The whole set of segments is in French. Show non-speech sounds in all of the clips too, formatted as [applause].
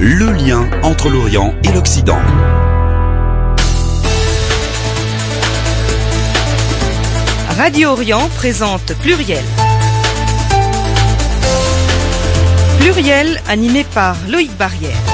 Le lien entre l'Orient et l'Occident. Radio Orient présente Pluriel. Pluriel animé par Loïc Barrière.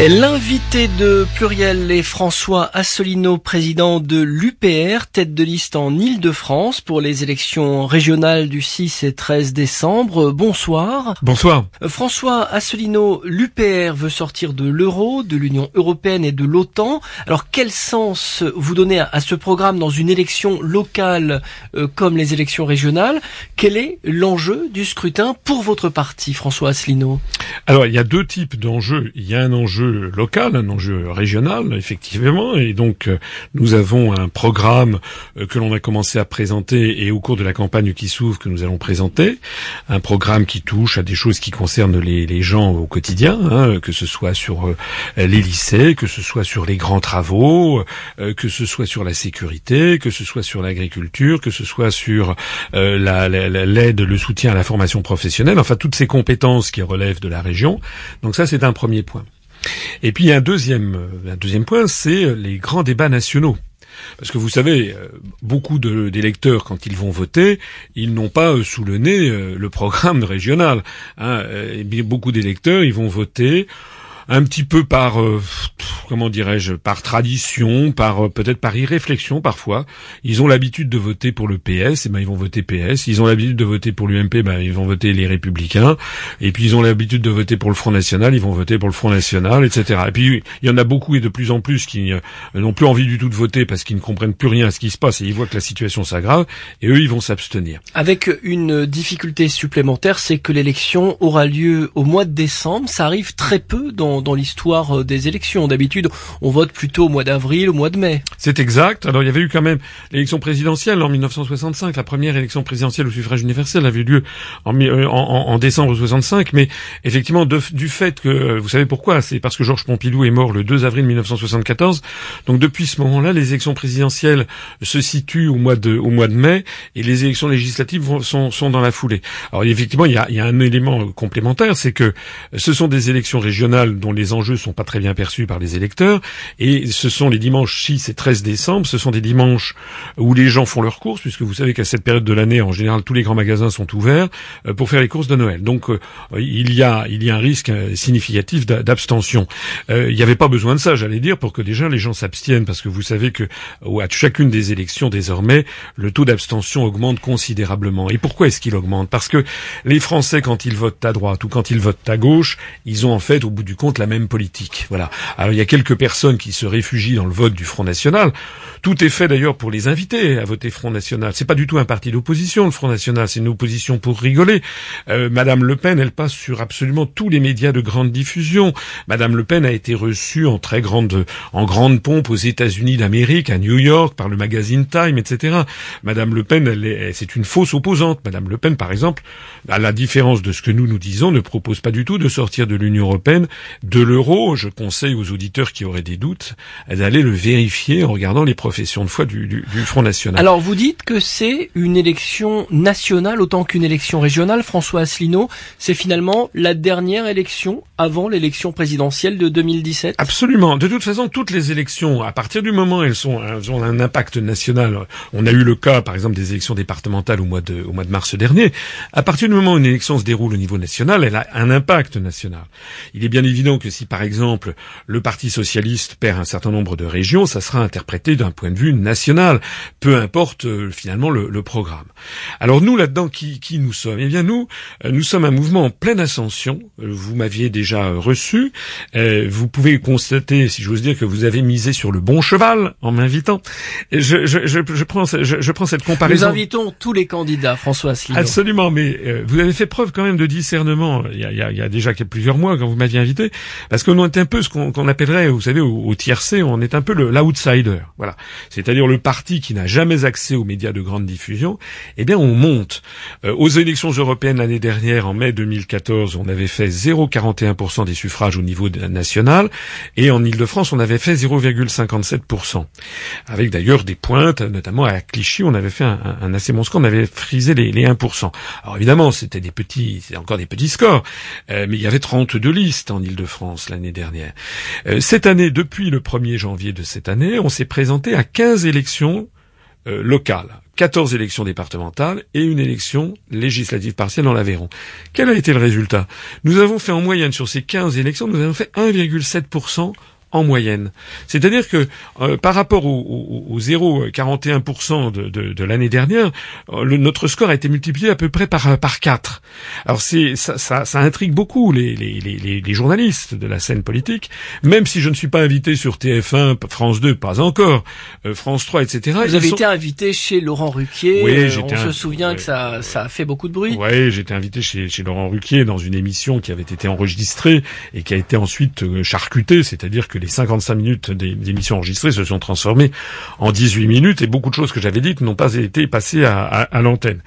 L'invité de Pluriel est François Asselineau, président de l'UPR, tête de liste en Ile-de-France pour les élections régionales du 6 et 13 décembre. Bonsoir. Bonsoir. Euh, François Asselineau, l'UPR veut sortir de l'euro, de l'Union européenne et de l'OTAN. Alors quel sens vous donnez à ce programme dans une élection locale euh, comme les élections régionales? Quel est l'enjeu du scrutin pour votre parti, François Asselineau? Alors il y a deux types d'enjeux. Il y a un enjeu local, un enjeu régional, effectivement, et donc euh, nous avons un programme euh, que l'on a commencé à présenter et au cours de la campagne qui s'ouvre que nous allons présenter, un programme qui touche à des choses qui concernent les, gens au quotidien, hein, que ce soit sur euh, les lycées, que ce soit sur les grands travaux, que ce soit sur la sécurité, que ce soit sur l'agriculture, que ce soit sur l'aide, le soutien à la formation professionnelle, enfin toutes ces compétences qui relèvent de la région. Donc ça, c'est un premier point. Et puis un deuxième, euh, un deuxième point, c'est euh, les grands débats nationaux. Parce que vous savez, euh, beaucoup d'électeurs, quand ils vont voter, ils n'ont pas sous le nez le programme régional. Hein. beaucoup d'électeurs, ils vont voter un petit peu par euh, comment dirais-je par tradition, par euh, peut-être par irréflexion parfois. Ils ont l'habitude de voter pour le PS, et ben ils vont voter PS. Ils ont l'habitude de voter pour l'UMP, ben ils vont voter les Républicains. Et puis ils ont l'habitude de voter pour le Front National, ils vont voter pour le Front National, etc. Et puis il y en a beaucoup et de plus en plus qui euh, n'ont plus envie du tout de voter parce qu'ils ne comprennent plus rien à ce qui se passe et ils voient que la situation s'aggrave. Et eux, ils vont s'abstenir. Avec une difficulté supplémentaire, c'est que l'élection aura lieu au mois de décembre. Ça arrive très peu dans dans, l'histoire euh, des élections. D'habitude, on vote plutôt au mois d'avril, au mois de mai. C'est exact. Alors il y avait eu quand même l'élection présidentielle en 1965. La première élection présidentielle au suffrage universel avait eu lieu en, euh, décembre 65. Mais effectivement, du fait que, euh, vous savez pourquoi C'est parce que Georges Pompidou est mort le 2 avril 1974. Donc depuis ce moment-là, les élections présidentielles se situent au mois de, mai et les élections législatives sont, dans la foulée. Alors effectivement, il y a un élément complémentaire, c'est que ce sont des élections régionales dont les enjeux sont pas très bien perçus par les électeurs. Et ce sont les dimanches 6 et 13 décembre. Ce sont des dimanches où les gens font leurs courses, puisque vous savez qu'à cette période de l'année, en général, tous les grands magasins sont ouverts euh, pour faire les courses de Noël. Donc, euh, il y a, il y a un risque euh, significatif d'abstention. il n'y avait pas besoin de ça, j'allais dire, pour que déjà les gens s'abstiennent, parce que vous savez que à chacune des élections désormais, le taux d'abstention augmente considérablement. Et pourquoi est-ce qu'il augmente? Parce que les Français, quand ils votent à droite ou quand ils votent à gauche, ils ont en fait, au bout du compte, la même politique. Voilà. Alors il y a quelques personnes qui se réfugient dans le vote du Front National. Tout est fait d'ailleurs pour les inviter à voter Front National. C'est pas du tout un parti d'opposition, le Front National. C'est une opposition pour rigoler. Euh, Madame Le Pen, elle passe sur absolument tous les médias de grande diffusion. Madame Le Pen a été reçue en très grande, en grande pompe aux États-Unis d'Amérique, à New York, par le magazine Time, etc. Madame Le Pen, c'est une fausse opposante. Madame Le Pen, par exemple, à la différence de ce que nous nous disons, ne propose pas du tout de sortir de l'Union européenne, de l'euro. Je conseille aux auditeurs qui auraient des doutes d'aller le vérifier en regardant les professions de foi du, du, du Front National. Alors vous dites que c'est une élection nationale autant qu'une élection régionale. François Asselineau, c'est finalement la dernière élection avant l'élection présidentielle de 2017 Absolument. De toute façon, toutes les élections, à partir du moment où elles, sont, elles ont un impact national, on a eu le cas par exemple des élections départementales au mois de, au mois de mars dernier, à partir du moment où une élection se déroule au niveau national, elle a un impact national. Il est bien évident que si par exemple le Parti socialiste perd un certain nombre de régions, ça sera interprété d'un point de vue national, peu importe euh, finalement le, le, programme. Alors nous là-dedans, qui, qui, nous sommes? Eh bien nous, euh, nous sommes un mouvement en pleine ascension. Euh, vous m'aviez déjà reçu. vous pouvez constater, si j'ose dire, que vous avez misé sur le bon cheval en m'invitant. Je, je, je, je, prends, je, je, prends cette comparaison. Nous invitons tous les candidats, François Asselineau. Absolument, mais vous avez fait preuve quand même de discernement il y a, il y a, déjà plusieurs mois quand vous m'aviez invité. parce qu'on est un peu ce qu'on appellerait, vous savez, au, au tiercé, on est un peu l'outsider. Voilà, c'est-à-dire le parti qui n'a jamais accès aux médias de grande diffusion. Eh bien, on monte. Euh, aux élections européennes l'année dernière, en mai 2014, on avait fait 0,41% des suffrages au niveau national, et en Ile-de-France, on avait fait 0,57%. Avec d'ailleurs des pointes, notamment à Clichy, on avait fait un, assez bon score, on avait frisé les, les 1%. Alors évidemment, c'était des petits, c'est encore des petits scores, euh, mais il y avait 32 listes en Ile-de-France l'année dernière. Euh, cette année, depuis le 1er janvier de cette année, on s'est présenté à 15 élections euh, locales, 14 élections départementales et une élection législative partielle dans l'Aveyron. Quel a été le résultat? Nous avons fait en moyenne sur ces 15 élections, nous avons fait 1,7% en moyenne. C'est-à-dire que euh, par rapport au, au, 0,41% de, de, de l'année dernière, euh, le, notre score a été multiplié à peu près par, par 4. Alors c'est ça, ça, ça, intrigue beaucoup les, les, les, les, journalistes de la scène politique, même si je ne suis pas invité sur TF1, France 2, pas encore, euh, France 3, etc. Vous avez été invité chez Laurent Ruquier, oui, on se souvient que ça, ça a fait beaucoup de bruit. Oui, j'étais invité chez, chez Laurent Ruquier dans une émission qui avait été enregistrée et qui a été ensuite charcutée, c'est-à-dire que les 55 minutes d'émissions enregistrées se sont transformées en 18 minutes et beaucoup de choses que j'avais dites n'ont pas été passées à, à, l'antenne.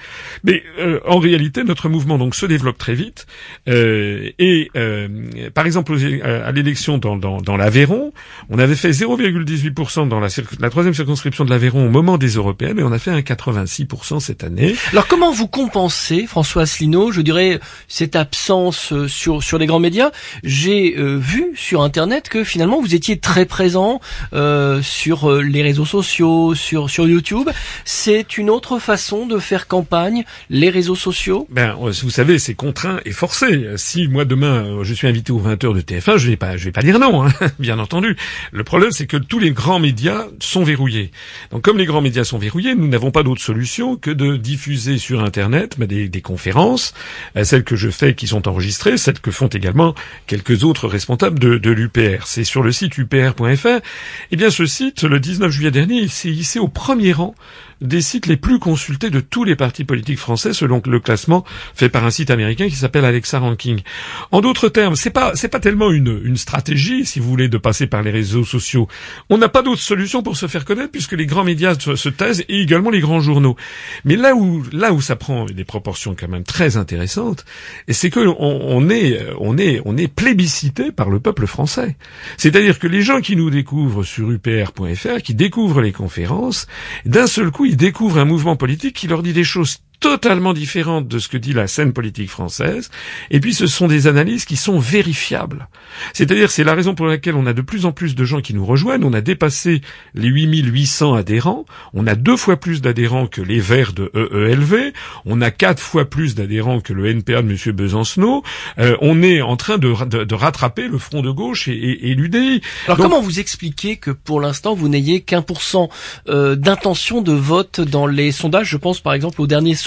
Mais euh, en réalité, notre mouvement donc se développe très vite euh, et euh, par exemple à l'élection dans, dans, dans l'Aveyron, on avait fait 0,18% dans la, la troisième circonscription de l'Aveyron au moment des européennes et on a fait un 86% cette année. Alors comment vous compensez, François Asselineau, je dirais cette absence sur sur les grands médias? J'ai vu sur Internet que finalement étiez très présent euh, sur euh, les réseaux sociaux, sur sur YouTube. C'est une autre façon de faire campagne, les réseaux sociaux? Ben, euh, vous savez, c'est contraint et forcé. Si moi demain je suis invité aux 20h de TF1, je vais pas, je vais pas dire non, hein, [laughs] bien entendu. Le problème, c'est que tous les grands médias sont verrouillés. Donc, comme les grands médias sont verrouillés, nous n'avons pas d'autre solution que de diffuser sur Internet ben, des, des conférences, celles que je fais qui sont enregistrées, celles que font également quelques autres responsables de, de l'UPR. C'est sur site upr.fr, eh bien ce site, le 19 juillet dernier, il s'est hissé au premier rang des sites les plus consultés de tous les partis politiques français selon le classement fait par un site américain qui s'appelle Alexa Ranking. En d'autres termes, c'est pas c'est pas tellement une, une stratégie, si vous voulez, de passer par les réseaux sociaux. On n'a pas d'autre solution pour se faire connaître puisque les grands médias se, taisent et également les grands journaux. Mais là où là où ça prend des proportions quand même très intéressantes, c'est que on, est on est on est plébiscité par le peuple français. C'est-à-dire que les gens qui nous découvrent sur upr.fr, qui découvrent les conférences, d'un seul coup ils découvrent un mouvement politique qui leur dit des choses totalement différente de ce que dit la scène politique française. Et puis ce sont des analyses qui sont vérifiables. C'est-à-dire c'est la raison pour laquelle on a de plus en plus de gens qui nous rejoignent. On a dépassé les 8800 adhérents. On a deux fois plus d'adhérents que les Verts de EELV. On a quatre fois plus d'adhérents que le NPA de M. Besancenot. Euh, on est en train de, de, rattraper le Front de gauche et, et, et l'UDI. Alors comment vous expliquez que pour l'instant vous n'ayez qu'un pour cent euh, d'intention de vote dans les sondages? Je pense par exemple au dernier sondage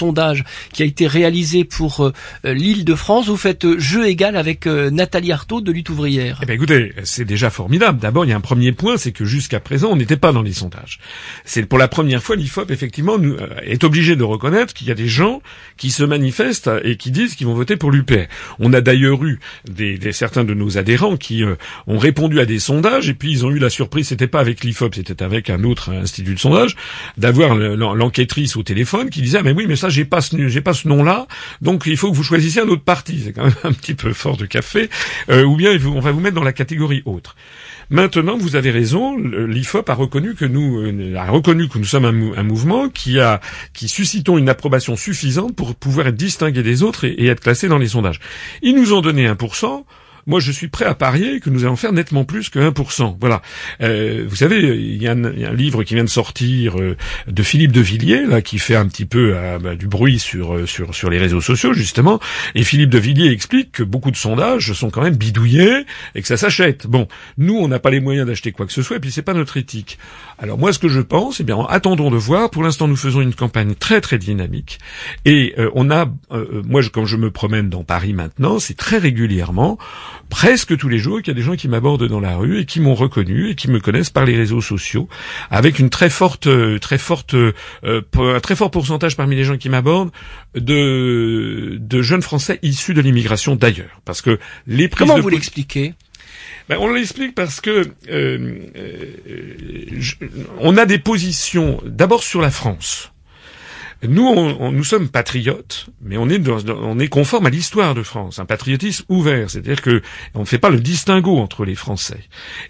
qui a été réalisé pour euh, euh, l'île de France, vous faites euh, jeu égal avec Nathalie Arthaud de Lutte ouvrière. Eh bien écoutez, c'est déjà formidable. D'abord, il y a un premier point, c'est que jusqu'à présent, on n'était pas dans les sondages. C'est pour la première fois, l'IFOP, effectivement, nous, est obligé de reconnaître qu'il y a des gens qui se manifestent et qui disent qu'ils vont voter pour l'UPR. On a d'ailleurs eu des, des, certains de nos adhérents qui ont répondu à des sondages et puis ils ont eu la surprise, c'était pas avec l'IFOP, c'était avec un autre institut de sondage, d'avoir l'enquêtrice au téléphone qui disait ah, mais oui mais ça j'ai pas ce, j'ai pas ce nom-là, donc il faut que vous choisissiez un autre parti. C'est quand même un petit peu fort de café. Euh, ou bien on va vous mettre dans la catégorie autre. Maintenant, vous avez raison. L'IFOP a reconnu que nous euh, a reconnu que nous sommes un, mouvement qui a qui suscitons une approbation suffisante pour pouvoir être distingué des autres et, et être classé dans les sondages. Ils nous ont donné 1% moi je suis prêt à parier que nous allons faire nettement plus que 1%. Voilà. Euh, vous savez, il y, a un, livre qui vient de sortir euh, de Philippe de Villiers, là, qui fait un petit peu euh, bah, du bruit sur, sur, sur les réseaux sociaux, justement. Et Philippe de Villiers explique que beaucoup de sondages sont quand même bidouillés et que ça s'achète. Bon, nous, on n'a pas les moyens d'acheter quoi que ce soit, et puis c'est pas notre éthique. Alors moi, ce que je pense, eh bien, attendons de voir. Pour l'instant, nous faisons une campagne très très dynamique, et on a, moi, quand je me promène dans Paris maintenant, c'est très régulièrement presque tous les jours qu'il y a des gens qui m'abordent dans la rue et qui m'ont reconnu et qui me connaissent par les réseaux sociaux, avec une très forte, euh, très forte, euh, un très fort pourcentage parmi les gens qui m'abordent de, de jeunes Français issus de l'immigration d'ailleurs, parce que les Comment vous l'expliquez? Ben, On l'explique parce que euh, euh, on a des positions d'abord sur la France. Nous, on, nous sommes patriotes, mais on est, dans, on est conforme à l'histoire de France, un patriotisme ouvert, c'est-à-dire que on ne fait pas le distinguo entre les Français.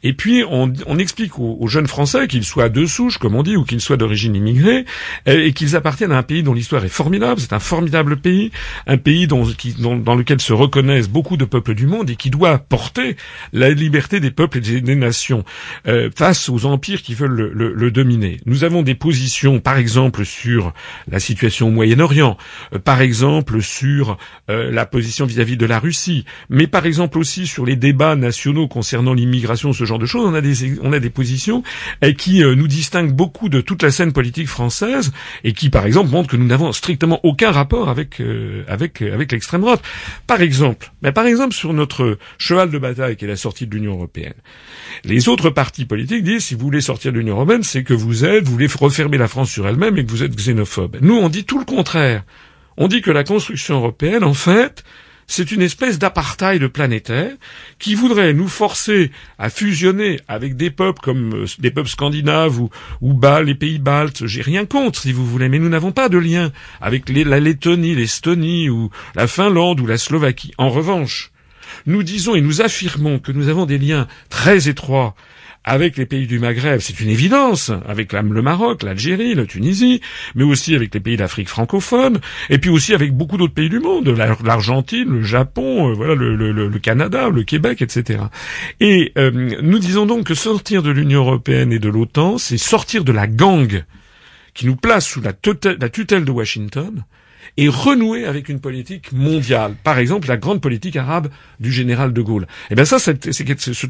Et puis, on, on explique aux, jeunes Français qu'ils soient de souche, comme on dit, ou qu'ils soient d'origine immigrée, euh, et qu'ils appartiennent à un pays dont l'histoire est formidable. C'est un formidable pays, un pays dont, qui, dans lequel se reconnaissent beaucoup de peuples du monde et qui doit porter la liberté des peuples et des, nations euh, face aux empires qui veulent le, le, le dominer. Nous avons des positions, par exemple, sur la situation au Moyen-Orient, euh, par exemple sur euh, la position vis-à-vis de la Russie, mais par exemple aussi sur les débats nationaux concernant l'immigration, ce genre de choses, on a des, on a des positions euh, qui nous distinguent beaucoup de toute la scène politique française et qui, par exemple, montrent que nous n'avons strictement aucun rapport avec avec avec l'extrême droite. Par exemple, mais par exemple sur notre cheval de bataille qui est la sortie de l'Union européenne. Les autres partis politiques disent si vous voulez sortir de l'Union européenne, c'est que vous êtes, vous voulez refermer la France sur elle-même et que vous êtes xénophobe. On dit tout le contraire. On dit que la construction européenne, en fait, c'est une espèce d'apartheid planétaire qui voudrait nous forcer à fusionner avec des peuples comme euh, des peuples scandinaves ou, ou les pays baltes. J'ai rien contre, si vous voulez, mais nous n'avons pas de lien avec la Lettonie, l'Estonie ou la Finlande ou la Slovaquie. En revanche, nous disons et nous affirmons que nous avons des liens très étroits avec les pays du Maghreb, c'est une évidence, avec le Maroc, l'Algérie, la Tunisie, mais aussi avec les pays d'Afrique francophone, et puis aussi avec beaucoup d'autres pays du monde, l'Argentine, le Japon, euh, voilà, le, Canada, le Québec, etc. Et euh, nous disons donc que sortir de l'Union européenne et de l'OTAN, c'est sortir de la gangue qui nous place sous la tutelle de Washington, et renouer avec une politique mondiale. Par exemple, la grande politique arabe du général de Gaulle. Et eh bien ça, c'est,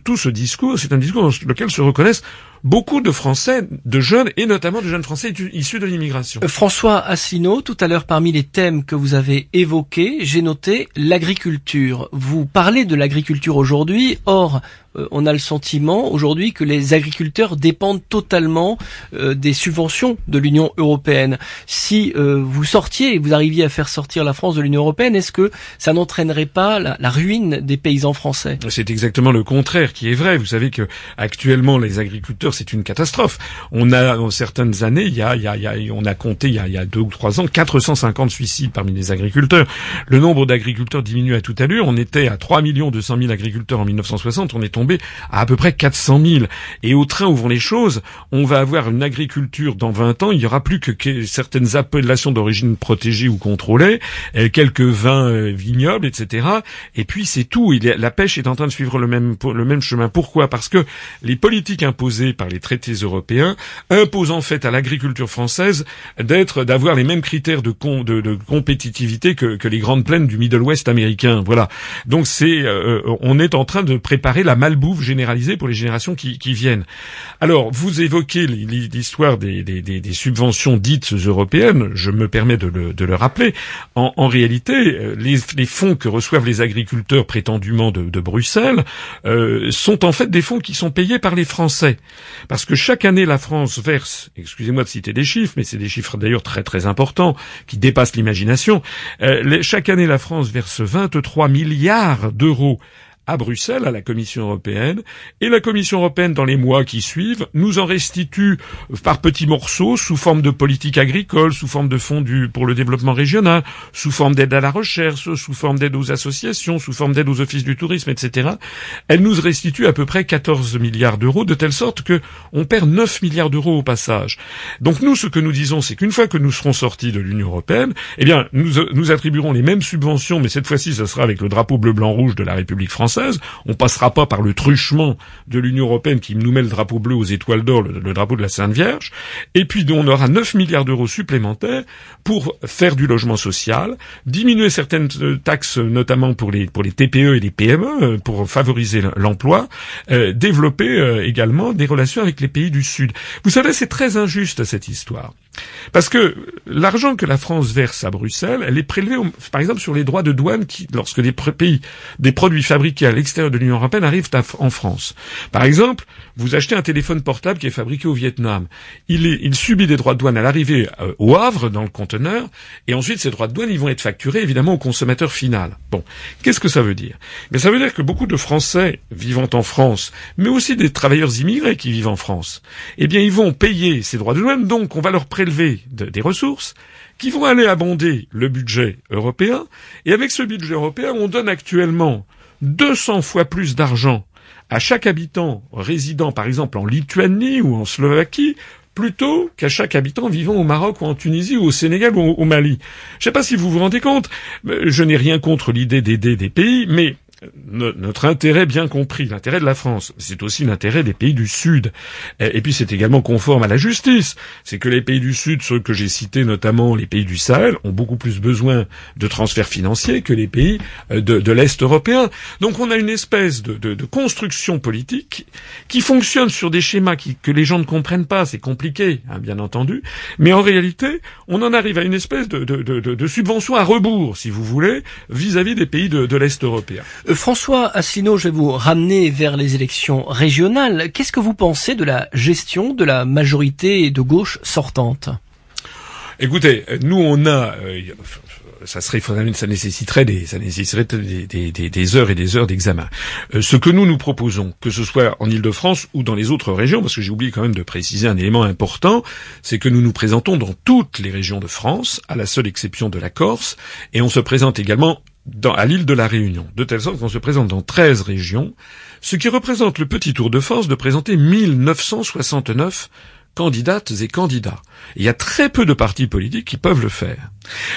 tout ce discours, c'est un discours dans lequel se reconnaissent beaucoup de Français, de jeunes, et notamment de jeunes Français issus de l'immigration. Euh, François Asselineau, tout à l'heure, parmi les thèmes que vous avez évoqués, j'ai noté l'agriculture. Vous parlez de l'agriculture aujourd'hui, or, euh, on a le sentiment aujourd'hui que les agriculteurs dépendent totalement euh, des subventions de l'Union européenne. Si vous sortiez et vous arriviez à faire sortir la France de l'Union européenne, est-ce que ça n'entraînerait pas la, la, ruine des paysans français? C'est exactement le contraire qui est vrai. Vous savez que actuellement les agriculteurs c'est une catastrophe. On a, dans certaines années, il y a, il y a, on a compté il y a, il y a deux ou trois ans 450 suicides parmi les agriculteurs. Le nombre d'agriculteurs diminue à toute allure. On était à 3 millions 200 000 agriculteurs en 1960. On est tombé à à peu près 400 000. Et au train où vont les choses, on va avoir une agriculture dans 20 ans. Il y aura plus que certaines appellations d'origine protégée ou contrôlée, euh, quelques vins euh, vignobles, etc. Et puis c'est tout. Il la pêche est en train de suivre le même, le même chemin. Pourquoi? Parce que les politiques imposées par les traités européens impose en fait à l'agriculture française d'être, d'avoir les mêmes critères de, de, compétitivité que, que, les grandes plaines du Middle West américain. Voilà. Donc c'est, euh, on est en train de préparer la malbouffe généralisée pour les générations qui, qui viennent. Alors, vous évoquez l'histoire des, des, des, subventions dites européennes. Je me permets de le, de le rappeler. En, en réalité, euh, les, les, fonds que reçoivent les agriculteurs prétendument de, de Bruxelles euh, sont en fait des fonds qui sont payés par les Français. Parce que chaque année, la France verse, excusez-moi de citer des chiffres, mais c'est des chiffres d'ailleurs très très importants, qui dépassent l'imagination, euh, chaque année, la France verse 23 milliards d'euros à Bruxelles, à la Commission européenne, et la Commission européenne, dans les mois qui suivent, nous en restitue par petits morceaux, sous forme de politique agricole, sous forme de fonds pour le développement régional, sous forme d'aide à la recherche, sous forme d'aide aux associations, sous forme d'aide aux offices du tourisme, etc. Elle nous restitue à peu près 14 milliards d'euros, de telle sorte que on perd 9 milliards d'euros au passage. Donc nous, ce que nous disons, c'est qu'une fois que nous serons sortis de l'Union européenne, eh bien, nous, nous attribuerons les mêmes subventions, mais cette fois-ci, ce sera avec le drapeau bleu-blanc-rouge de la République française, on passera pas par le truchement de l'Union européenne qui nous met le drapeau bleu aux étoiles d'or, le, drapeau de la Sainte Vierge. Et puis on aura 9 milliards d'euros supplémentaires pour faire du logement social, diminuer certaines euh, taxes, notamment pour les pour les TPE et les PME, euh, pour favoriser l'emploi, euh, développer également des relations avec les pays du Sud. Vous savez, c'est très injuste cette histoire. Parce que l'argent que la France verse à Bruxelles, elle est prélevée, par exemple, sur les droits de douane qui, lorsque des pays, des produits fabriqués à l'extérieur de l'Union européenne arrivent en France. Par exemple, vous achetez un téléphone portable qui est fabriqué au Vietnam. Il, il subit des droits de douane à l'arrivée euh, au Havre, dans le conteneur, et ensuite ces droits de douane, ils vont être facturés évidemment au consommateur final. Bon, qu'est-ce que ça veut dire? Mais ça veut dire que beaucoup de Français vivant en France, mais aussi des travailleurs immigrés qui vivent en France, eh bien ils vont payer ces droits de douane, donc on va leur prélever des ressources qui vont aller abonder le budget européen, et avec ce budget européen, on donne actuellement 200 fois plus d'argent à chaque habitant résidant par exemple en Lituanie ou en Slovaquie plutôt qu'à chaque habitant vivant au Maroc ou en Tunisie ou au Sénégal ou au Mali. Je ne sais pas si vous vous rendez compte, je n'ai rien contre l'idée d'aider des pays, mais notre intérêt bien compris, l'intérêt de la France, c'est aussi l'intérêt des pays du Sud. Et, puis c'est également conforme à la justice. C'est que les pays du Sud, ceux que j'ai cités, notamment les pays du Sahel, ont beaucoup plus besoin de transferts financiers que les pays euh, de, l'Est européen. Donc on a une espèce de, construction politique qui fonctionne sur des schémas que les gens ne comprennent pas. C'est compliqué, hein, bien entendu. Mais en réalité, on en arrive à une espèce de, subvention à rebours, si vous voulez, vis-à-vis des pays de, l'Est européen. Euh, François Asselineau, je vais vous ramener vers les élections régionales. Qu'est-ce que vous pensez de la gestion de la majorité de gauche sortante? Écoutez, nous on a, euh, ça serait, ça nécessiterait des, ça nécessiterait des, heures et des heures d'examen. Euh, ce que nous nous proposons, que ce soit en Ile-de-France ou dans les autres régions, parce que j'ai oublié quand même de préciser un élément important, c'est que nous nous présentons dans toutes les régions de France, à la seule exception de la Corse, et on se présente également à l'île de la Réunion, de telle sorte qu'on se présente dans 13 régions, ce qui représente le petit tour de force de présenter 1969 candidates et candidats. Il y a très peu de partis politiques qui peuvent le faire.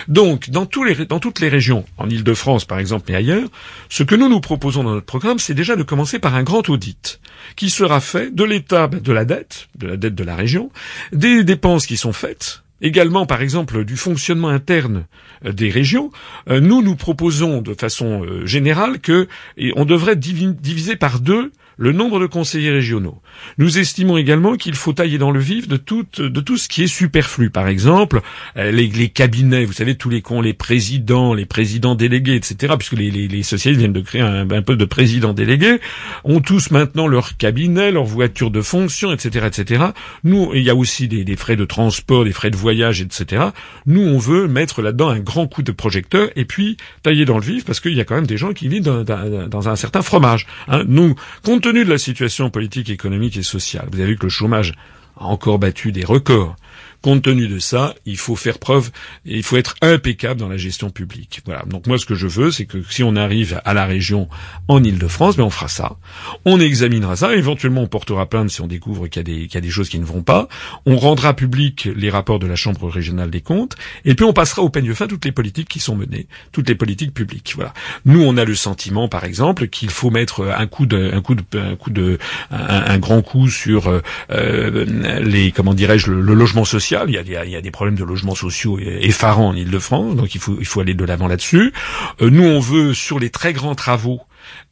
Donc, dans, toutes les régions, en Ile-de-France par exemple, mais ailleurs, ce que nous nous proposons dans notre programme, c'est déjà de commencer par un grand audit, qui sera fait de l'état de la dette, de la dette de la région, des dépenses qui sont faites, également par exemple du fonctionnement interne euh, des régions, euh, nous nous proposons de façon euh, générale que on devrait diviser par deux le nombre de conseillers régionaux. Nous estimons également qu'il faut tailler dans le vif de tout, de tout ce qui est superflu. Par exemple, euh, les, les cabinets, vous savez, tous les cons, les présidents, les présidents délégués, etc., puisque les, les, les socialistes viennent de créer un, un, peu de présidents délégués, ont tous maintenant leur cabinet, leur voiture de fonction, etc., etc. Nous, il y a aussi des, des frais de transport, des frais de voyage, etc. Nous, on veut mettre là-dedans un grand coup de projecteur et puis tailler dans le vif parce qu'il y a quand même des gens qui vivent dans, dans, dans un certain fromage. Hein. Nous, tenu de la situation politique, économique et sociale, vous avez vu que le chômage a encore battu des records. Compte tenu de ça, il faut faire preuve, il faut être impeccable dans la gestion publique. Voilà. Donc moi, ce que je veux, c'est que si on arrive à la région en Ile-de-France, ben on fera ça. On examinera ça. Éventuellement, on portera plainte si on découvre qu'il y, a des choses qui ne vont pas. On rendra public les rapports de la Chambre régionale des comptes. Et puis, on passera au peigne fin toutes les politiques qui sont menées, toutes les politiques publiques. Voilà. Nous, on a le sentiment, par exemple, qu'il faut mettre un coup de, un coup de, un coup de, un, grand coup sur euh, les, comment dirais-je, le logement social il y a, des problèmes de logements sociaux effarants en Ile-de-France, donc il faut, aller de l'avant là-dessus. Euh, nous, on veut, sur les très grands travaux,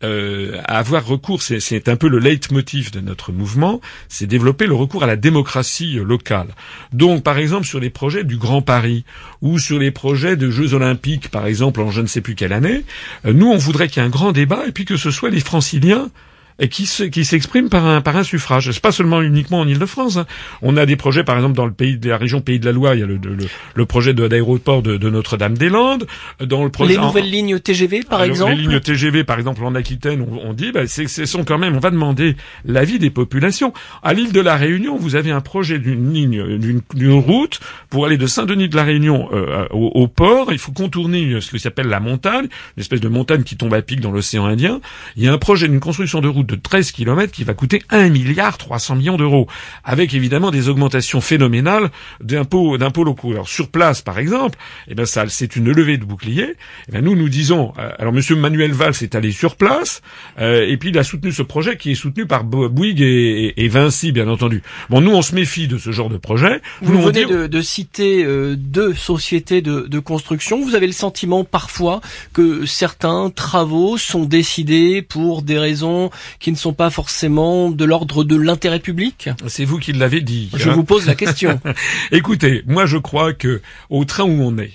euh, avoir recours, c'est un peu le leitmotiv de notre mouvement, c'est développer le recours à la démocratie euh, locale. Donc, par exemple, sur les projets du Grand Paris ou sur les projets de Jeux Olympiques, par exemple, en je ne sais plus quelle année, nous, on voudrait qu'il y ait un grand débat et puis que ce soit les franciliens et qui s'exprime par un par un suffrage. C'est pas seulement uniquement en Île-de-France. Hein. On a des projets, par exemple, dans le pays de la région Pays de la Loire, il y a le, le, le projet d'aéroport de, de, Notre-Dame-des-Landes. Dans le projet, les nouvelles lignes TGV, par exemple. Les lignes TGV, par exemple, en Aquitaine, on, on dit, bah, ce sont quand même, on va demander l'avis des populations. À l'île de la Réunion, vous avez un projet d'une ligne, d'une route pour aller de Saint-Denis de la Réunion euh, au, au, port. Il faut contourner ce qui s'appelle la montagne, une espèce de montagne qui tombe à pic dans l'océan Indien. Il y a un projet d'une construction de route de 13 km qui va coûter 1 milliard 300 millions d'euros, avec évidemment des augmentations phénoménales d'impôts d'impôts locaux. Alors sur place, par exemple, eh ben ça c'est une levée de bouclier. Eh ben nous nous disons, euh, alors Monsieur Manuel Valls est allé sur place euh, et puis il a soutenu ce projet qui est soutenu par Bouygues et, Vinci, bien entendu. Bon, nous on se méfie de ce genre de projet. Vous venez de, citer euh, deux sociétés de, de construction. Vous avez le sentiment parfois que certains travaux sont décidés pour des raisons qui ne sont pas forcément de l'ordre de l'intérêt public C'est vous qui l'avez dit. Je hein. vous pose la question. [laughs] Écoutez, moi je crois que au train où on est.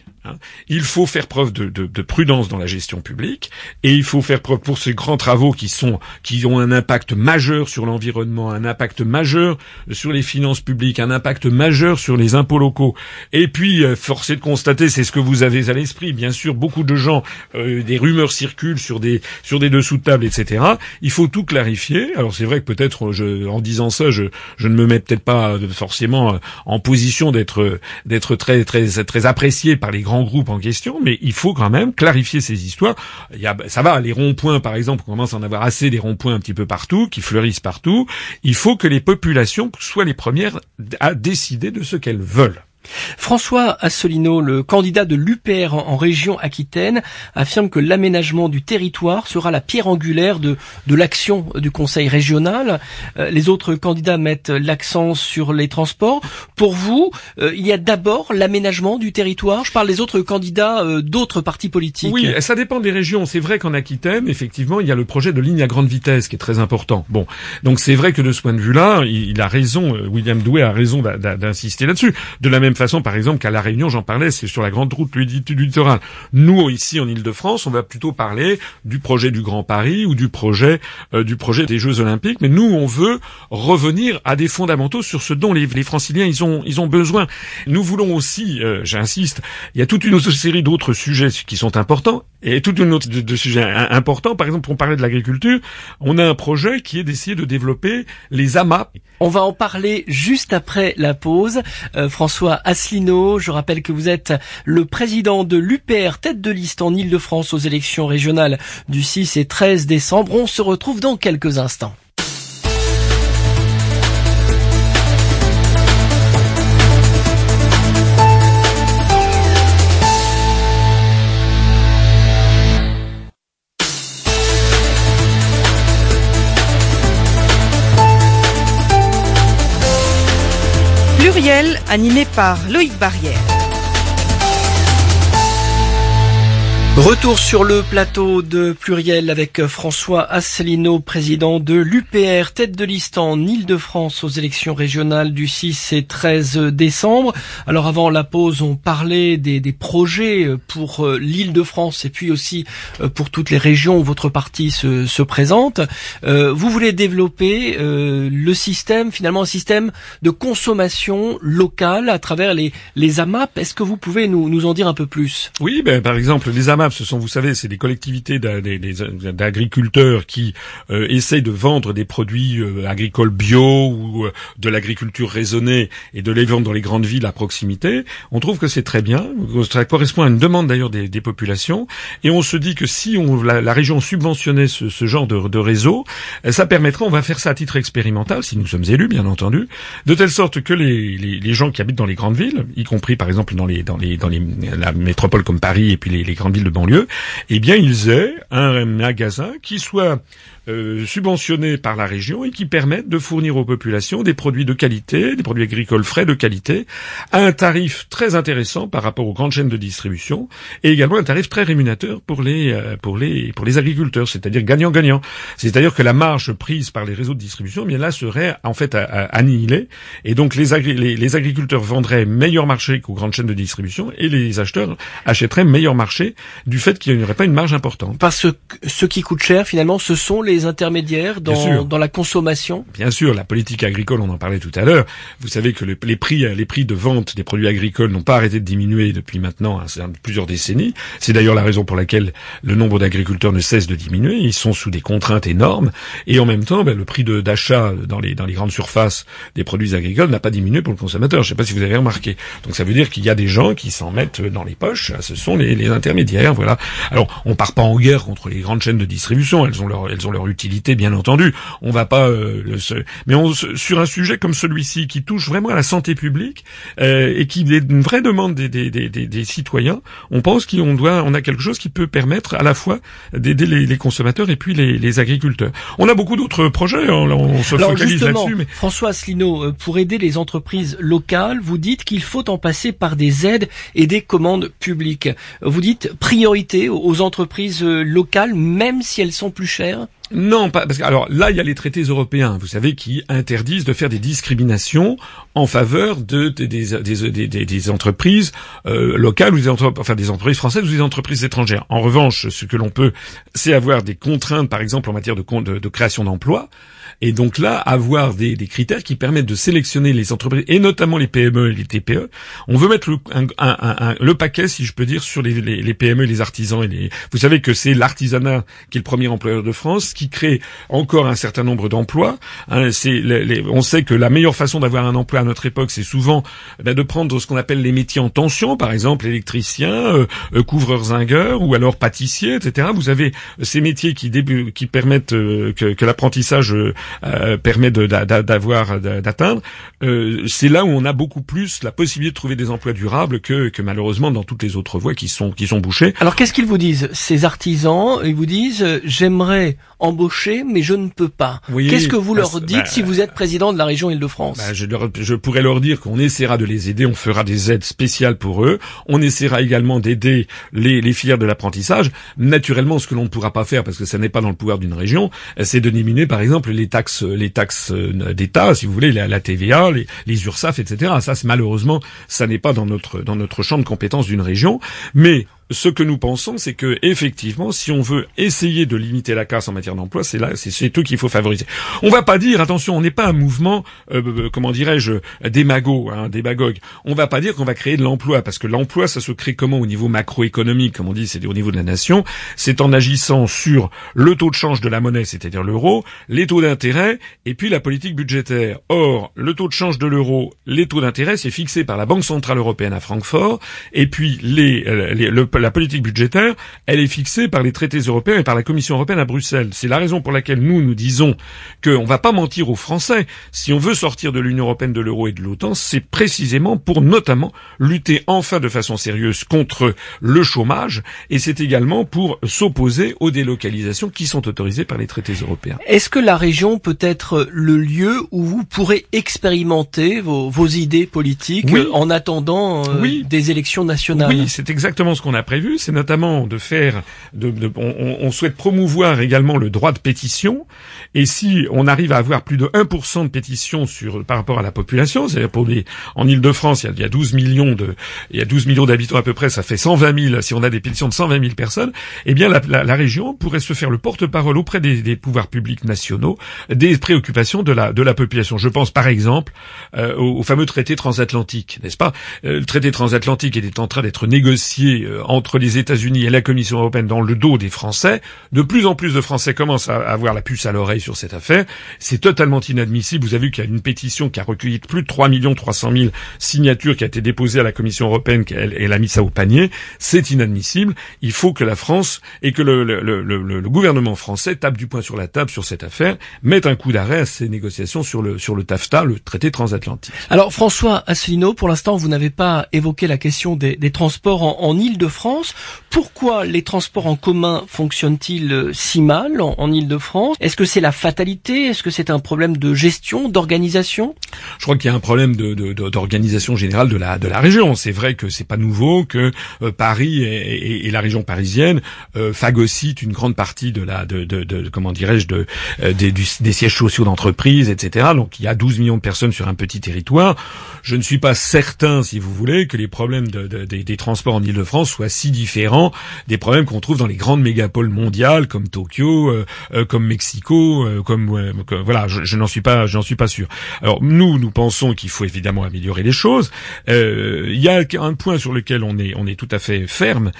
Il faut faire preuve de, de, de, prudence dans la gestion publique et il faut faire preuve pour ces grands travaux qui sont qui ont un impact majeur sur l'environnement, un impact majeur sur les finances publiques, un impact majeur sur les impôts locaux. Et puis, euh, force de constater, c'est ce que vous avez à l'esprit, bien sûr, beaucoup de gens, euh, des rumeurs circulent sur des sur des dessous de table, etc. Il faut tout clarifier. Alors c'est vrai que peut-être, en disant ça, je, je ne me mets peut-être pas forcément en position d'être d'être très très très apprécié par les grands groupe en question, mais il faut quand même clarifier ces histoires. Ça va, les ronds-points, par exemple, on commence à en avoir assez des ronds-points un petit peu partout, qui fleurissent partout. Il faut que les populations soient les premières à décider de ce qu'elles veulent. François Assolino, le candidat de l'UPR en région Aquitaine, affirme que l'aménagement du territoire sera la pierre angulaire de, de l'action du Conseil régional. Euh, les autres candidats mettent l'accent sur les transports. Pour vous, euh, il y a d'abord l'aménagement du territoire. Je parle des autres candidats euh, d'autres partis politiques. Oui, ça dépend des régions. C'est vrai qu'en Aquitaine, effectivement, il y a le projet de ligne à grande vitesse qui est très important. Bon, donc c'est vrai que de ce point de vue-là, il, il a raison, William Douai a raison d'insister là-dessus. De la même façon, par exemple, qu'à La Réunion, j'en parlais, c'est sur la grande route du littoral. Nous, ici, en Ile-de-France, on va plutôt parler du projet du Grand Paris ou du projet, euh, du projet des Jeux Olympiques. Mais nous, on veut revenir à des fondamentaux sur ce dont les, les franciliens, ils ont, ils ont besoin. Nous voulons aussi, euh, j'insiste, il y a toute une autre série d'autres sujets qui sont importants et toute une autre de, sujets importants. Par exemple, on parlait de l'agriculture. On a un projet qui est d'essayer de développer les amas. On va en parler juste après la pause. Euh, François Asselineau, je rappelle que vous êtes le président de l'UPR, tête de liste en Ile-de-France aux élections régionales du 6 et 13 décembre. On se retrouve dans quelques instants. Animé par Loïc Barrière. Retour sur le plateau de Pluriel avec François Asselineau, président de l'UPR, tête de liste en Ile-de-France aux élections régionales du 6 et 13 décembre. Alors avant la pause, on parlait des, projets pour euh, l'Île-de-France et puis aussi euh, pour toutes les régions où votre parti se, présente. Euh, vous voulez développer le système, finalement un système de consommation locale à travers les, les AMAP. Est-ce que vous pouvez nous, nous en dire un peu plus? Oui, ben, par exemple, les AMAP ce sont, vous savez, c'est des collectivités d'agriculteurs qui euh, essayent de vendre des produits euh, agricoles bio ou euh, de l'agriculture raisonnée et de les vendre dans les grandes villes à proximité. On trouve que c'est très bien. Ça correspond à une demande d'ailleurs des, populations. Et on se dit que si on, la, région subventionnait ce, genre de, réseau, ça permettrait, on va faire ça à titre expérimental, si nous sommes élus, bien entendu, de telle sorte que les, les, gens qui habitent dans les grandes villes, y compris par exemple dans les dans les dans les la métropole comme Paris et puis les, les grandes villes de eh bien ils aient un magasin qui soit euh, subventionnés par la région et qui permettent de fournir aux populations des produits de qualité, des produits agricoles frais de qualité, à un tarif très intéressant par rapport aux grandes chaînes de distribution et également un tarif très rémunérateur pour les euh, pour les pour les agriculteurs, c'est-à-dire gagnant-gagnant. C'est-à-dire que la marge prise par les réseaux de distribution, eh bien là serait en fait annihilée et donc les, les, les agriculteurs vendraient meilleur marché qu'aux grandes chaînes de distribution et les acheteurs achèteraient meilleur marché du fait qu'il n'y aurait pas une marge importante. Parce que ce qui coûte cher finalement, ce sont les intermédiaires dans, dans la consommation Bien sûr, la politique agricole, on en parlait tout à l'heure. Vous savez que les prix, les prix de vente des produits agricoles n'ont pas arrêté de diminuer depuis maintenant plusieurs décennies. C'est d'ailleurs la raison pour laquelle le nombre d'agriculteurs ne cesse de diminuer. Ils sont sous des contraintes énormes et en même temps, ben, le prix d'achat dans les, dans les grandes surfaces des produits agricoles n'a pas diminué pour le consommateur. Je ne sais pas si vous avez remarqué. Donc ça veut dire qu'il y a des gens qui s'en mettent dans les poches. Ce sont les, les intermédiaires, voilà. Alors on part pas en guerre contre les grandes chaînes de distribution. Elles ont leur, elles ont leur utilité, bien entendu. On va pas, euh, le, mais on, sur un sujet comme celui-ci qui touche vraiment à la santé publique euh, et qui est une vraie demande des, des, des, des citoyens, on pense qu'on doit, on a quelque chose qui peut permettre à la fois d'aider les, les, consommateurs et puis les, les, agriculteurs. On a beaucoup d'autres projets, hein, on se focalise là-dessus. Mais... François Asselineau, euh, pour aider les entreprises locales, vous dites qu'il faut en passer par des aides et des commandes publiques. Vous dites priorité aux entreprises locales, même si elles sont plus chères? Non, pas parce que alors là il y a les traités européens, vous savez, qui interdisent de faire des discriminations en faveur de, des, entreprises euh, locales ou des entreprises, enfin des entreprises françaises ou des entreprises étrangères. En revanche, ce que l'on peut, c'est avoir des contraintes, par exemple en matière de, de, de création d'emplois et donc là, avoir des, des, critères qui permettent de sélectionner les entreprises, et notamment les PME et les TPE. On veut mettre le, un, un, un, le paquet, si je peux dire, sur les, les, les PME, les artisans. Et les... Vous savez que c'est l'artisanat qui est le premier employeur de France, qui crée encore un certain nombre d'emplois. Hein, on sait que la meilleure façon d'avoir un emploi à notre époque, c'est souvent ben, de prendre ce qu'on appelle les métiers en tension, par exemple électricien, euh, euh couvreur zingueur, ou alors pâtissier, etc. Vous avez ces métiers qui, qui permettent euh, que, que l'apprentissage euh, euh, permet d'avoir d'atteindre, euh, c'est là où on a beaucoup plus la possibilité de trouver des emplois durables que, que malheureusement dans toutes les autres voies qui sont qui sont bouchées. Alors qu'est-ce qu'ils vous disent ces artisans? Ils vous disent euh, j'aimerais embaucher mais je ne peux pas. qu'est-ce que vous bah, leur dites bah, si vous êtes président de la région Île-de-France? Bah, je, je pourrais leur dire qu'on essaiera de les aider, on fera des aides spéciales pour eux, on essaiera également d'aider les, les filières de l'apprentissage. Naturellement, ce que l'on ne pourra pas faire parce que ça n'est pas dans le pouvoir d'une région, c'est de diminuer par exemple les taxes les taxes euh, d'État, si vous voulez, la, TVA, les, les URSAF, etc. Ça, malheureusement, ça n'est pas dans notre dans notre champ de compétences d'une région, mais ce que nous pensons, c'est que effectivement, si on veut essayer de limiter la casse en matière d'emploi, c'est là, c'est tout qu'il faut favoriser. On va pas dire, attention, on n'est pas un mouvement, euh, comment dirais-je, démago, hein, démagogue. On va pas dire qu'on va créer de l'emploi, parce que l'emploi, ça se crée comment? Au niveau macroéconomique, comme on dit, c'est au niveau de la nation. C'est en agissant sur le taux de change de la monnaie, c'est-à-dire l'euro, les taux d'intérêt, et puis la politique budgétaire. Or, le taux de change de l'euro, les taux d'intérêt, c'est fixé par la Banque centrale européenne à Francfort, et puis les, euh, les le la politique budgétaire, elle est fixée par les traités européens et par la Commission européenne à Bruxelles. C'est la raison pour laquelle nous, nous disons qu'on ne va pas mentir aux Français. Si on veut sortir de l'Union européenne, de l'euro et de l'OTAN, c'est précisément pour notamment lutter enfin de façon sérieuse contre le chômage et c'est également pour s'opposer aux délocalisations qui sont autorisées par les traités européens. Est-ce que la région peut être le lieu où vous pourrez expérimenter vos, vos idées politiques en attendant euh, des élections nationales? Oui, c'est exactement ce qu'on a prévu, c'est notamment de faire, on, souhaite promouvoir également le droit de pétition. Et si on arrive à avoir plus de 1% de pétition sur par rapport à la population, c'est-à-dire pour les, en Ile-de-France, il, y a 12 millions de, il y a 12 millions d'habitants à peu près, ça fait 120 000. Si on a des pétitions de 120 000 personnes, eh bien la, la, région pourrait se faire le porte-parole auprès des, des, pouvoirs publics nationaux des préoccupations de la de la population. Je pense par exemple euh, au, fameux traité transatlantique, n'est-ce pas? Euh, Le traité transatlantique était en train d'être négocié euh, entre les États-Unis et la Commission européenne dans le dos des Français. De plus en plus de Français commencent à avoir la puce à l'oreille sur cette affaire. C'est totalement inadmissible. Vous avez vu qu'il y a une pétition qui a recueilli plus de 3 300 000 signatures qui a été déposée à la Commission européenne. Elle, elle a mis ça au panier. C'est inadmissible. Il faut que la France et que le, le, le, le, gouvernement français tape du poing sur la table sur cette affaire, mette un coup d'arrêt à ces négociations sur le, sur le TAFTA, le traité transatlantique. Alors François Asselineau, pour l'instant, vous n'avez pas évoqué la question des, des transports en, en Ile-de-France. France. Pourquoi les transports en commun fonctionnent-ils euh, si mal en, en Ile-de-France Est-ce que c'est la fatalité? Est-ce que c'est un problème de gestion, d'organisation? Je crois qu'il y a un problème d'organisation de, générale de la, de la région. C'est vrai que c'est pas nouveau que euh, Paris et, et, la région parisienne euh, phagocytent une grande partie de la, de, de comment dirais-je, de, euh, des, des sièges sociaux d'entreprise, etc. Donc il y a 12 millions de personnes sur un petit territoire. Je ne suis pas certain, si vous voulez, que les problèmes des, des transports en Ile-de-France soient si différent des problèmes qu'on trouve dans les grandes mégapoles mondiales comme Tokyo, euh, euh, comme Mexico, euh, comme voilà, je, je n'en suis pas, j'en suis pas sûr. Alors nous, nous pensons qu'il faut évidemment améliorer les choses. Il y a un point sur lequel on est, on est tout à fait ferme,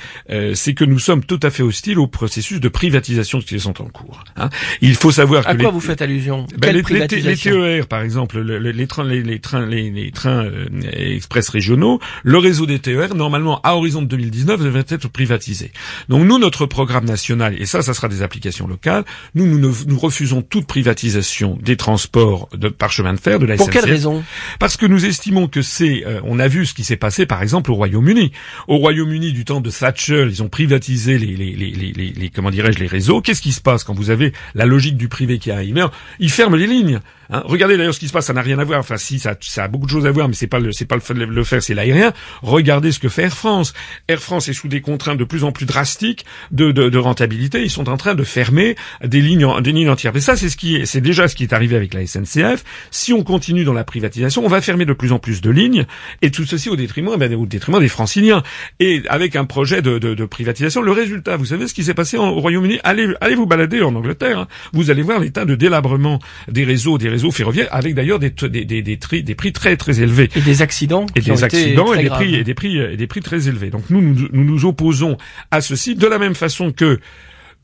c'est que nous sommes tout à fait hostiles au processus de privatisation qui sont en cours. Hein. Il faut savoir à que quoi vous faites allusion? Ben, les, les, TER, par exemple, les, trains, les, trains, les, trains express régionaux, le réseau des TER, normalement à horizon de 2019 être privatisé. Donc nous, notre programme national, et ça, ça sera des applications locales, nous, nous, nous refusons toute privatisation des transports de, par chemin de fer, de la Pour quelle raison? Parce que nous estimons que c'est, euh, on a vu ce qui s'est passé par exemple au Royaume-Uni. Au Royaume-Uni du temps de Thatcher, ils ont privatisé les, les, les, les, les comment dirais-je, les réseaux. Qu'est-ce qui se passe quand vous avez la logique du privé qui arrive Ils ferment les lignes. Hein. Regardez d'ailleurs ce qui se passe, ça n'a rien à voir. Enfin, si ça, ça a beaucoup de choses à voir, mais c'est pas le, c'est pas le fait de le faire, c'est l'aérien. Regardez ce que fait Air France. Air France est sous des contraintes de plus en plus drastiques de, de, de rentabilité. Ils sont en train de fermer des lignes, des lignes entières. Et ça, c'est ce qui, est, c'est déjà ce qui est arrivé avec la SNCF. Si on continue dans la privatisation, on va fermer de plus en plus de lignes, et tout ceci au détriment, eh ben, au détriment des Franciliens. Et avec un projet de, de, de privatisation, le résultat, vous savez ce qui s'est passé au Royaume-Uni? Allez, allez vous balader en Angleterre. Hein. Vous allez voir l'état de délabrement des réseaux, des réseaux ferroviaires, avec d'ailleurs des, des, des, des, des, prix très très élevés. Et des accidents. Et des accidents et des prix et des prix et des prix très élevés. Donc nous, nous nous nous opposons à ceci de la même façon que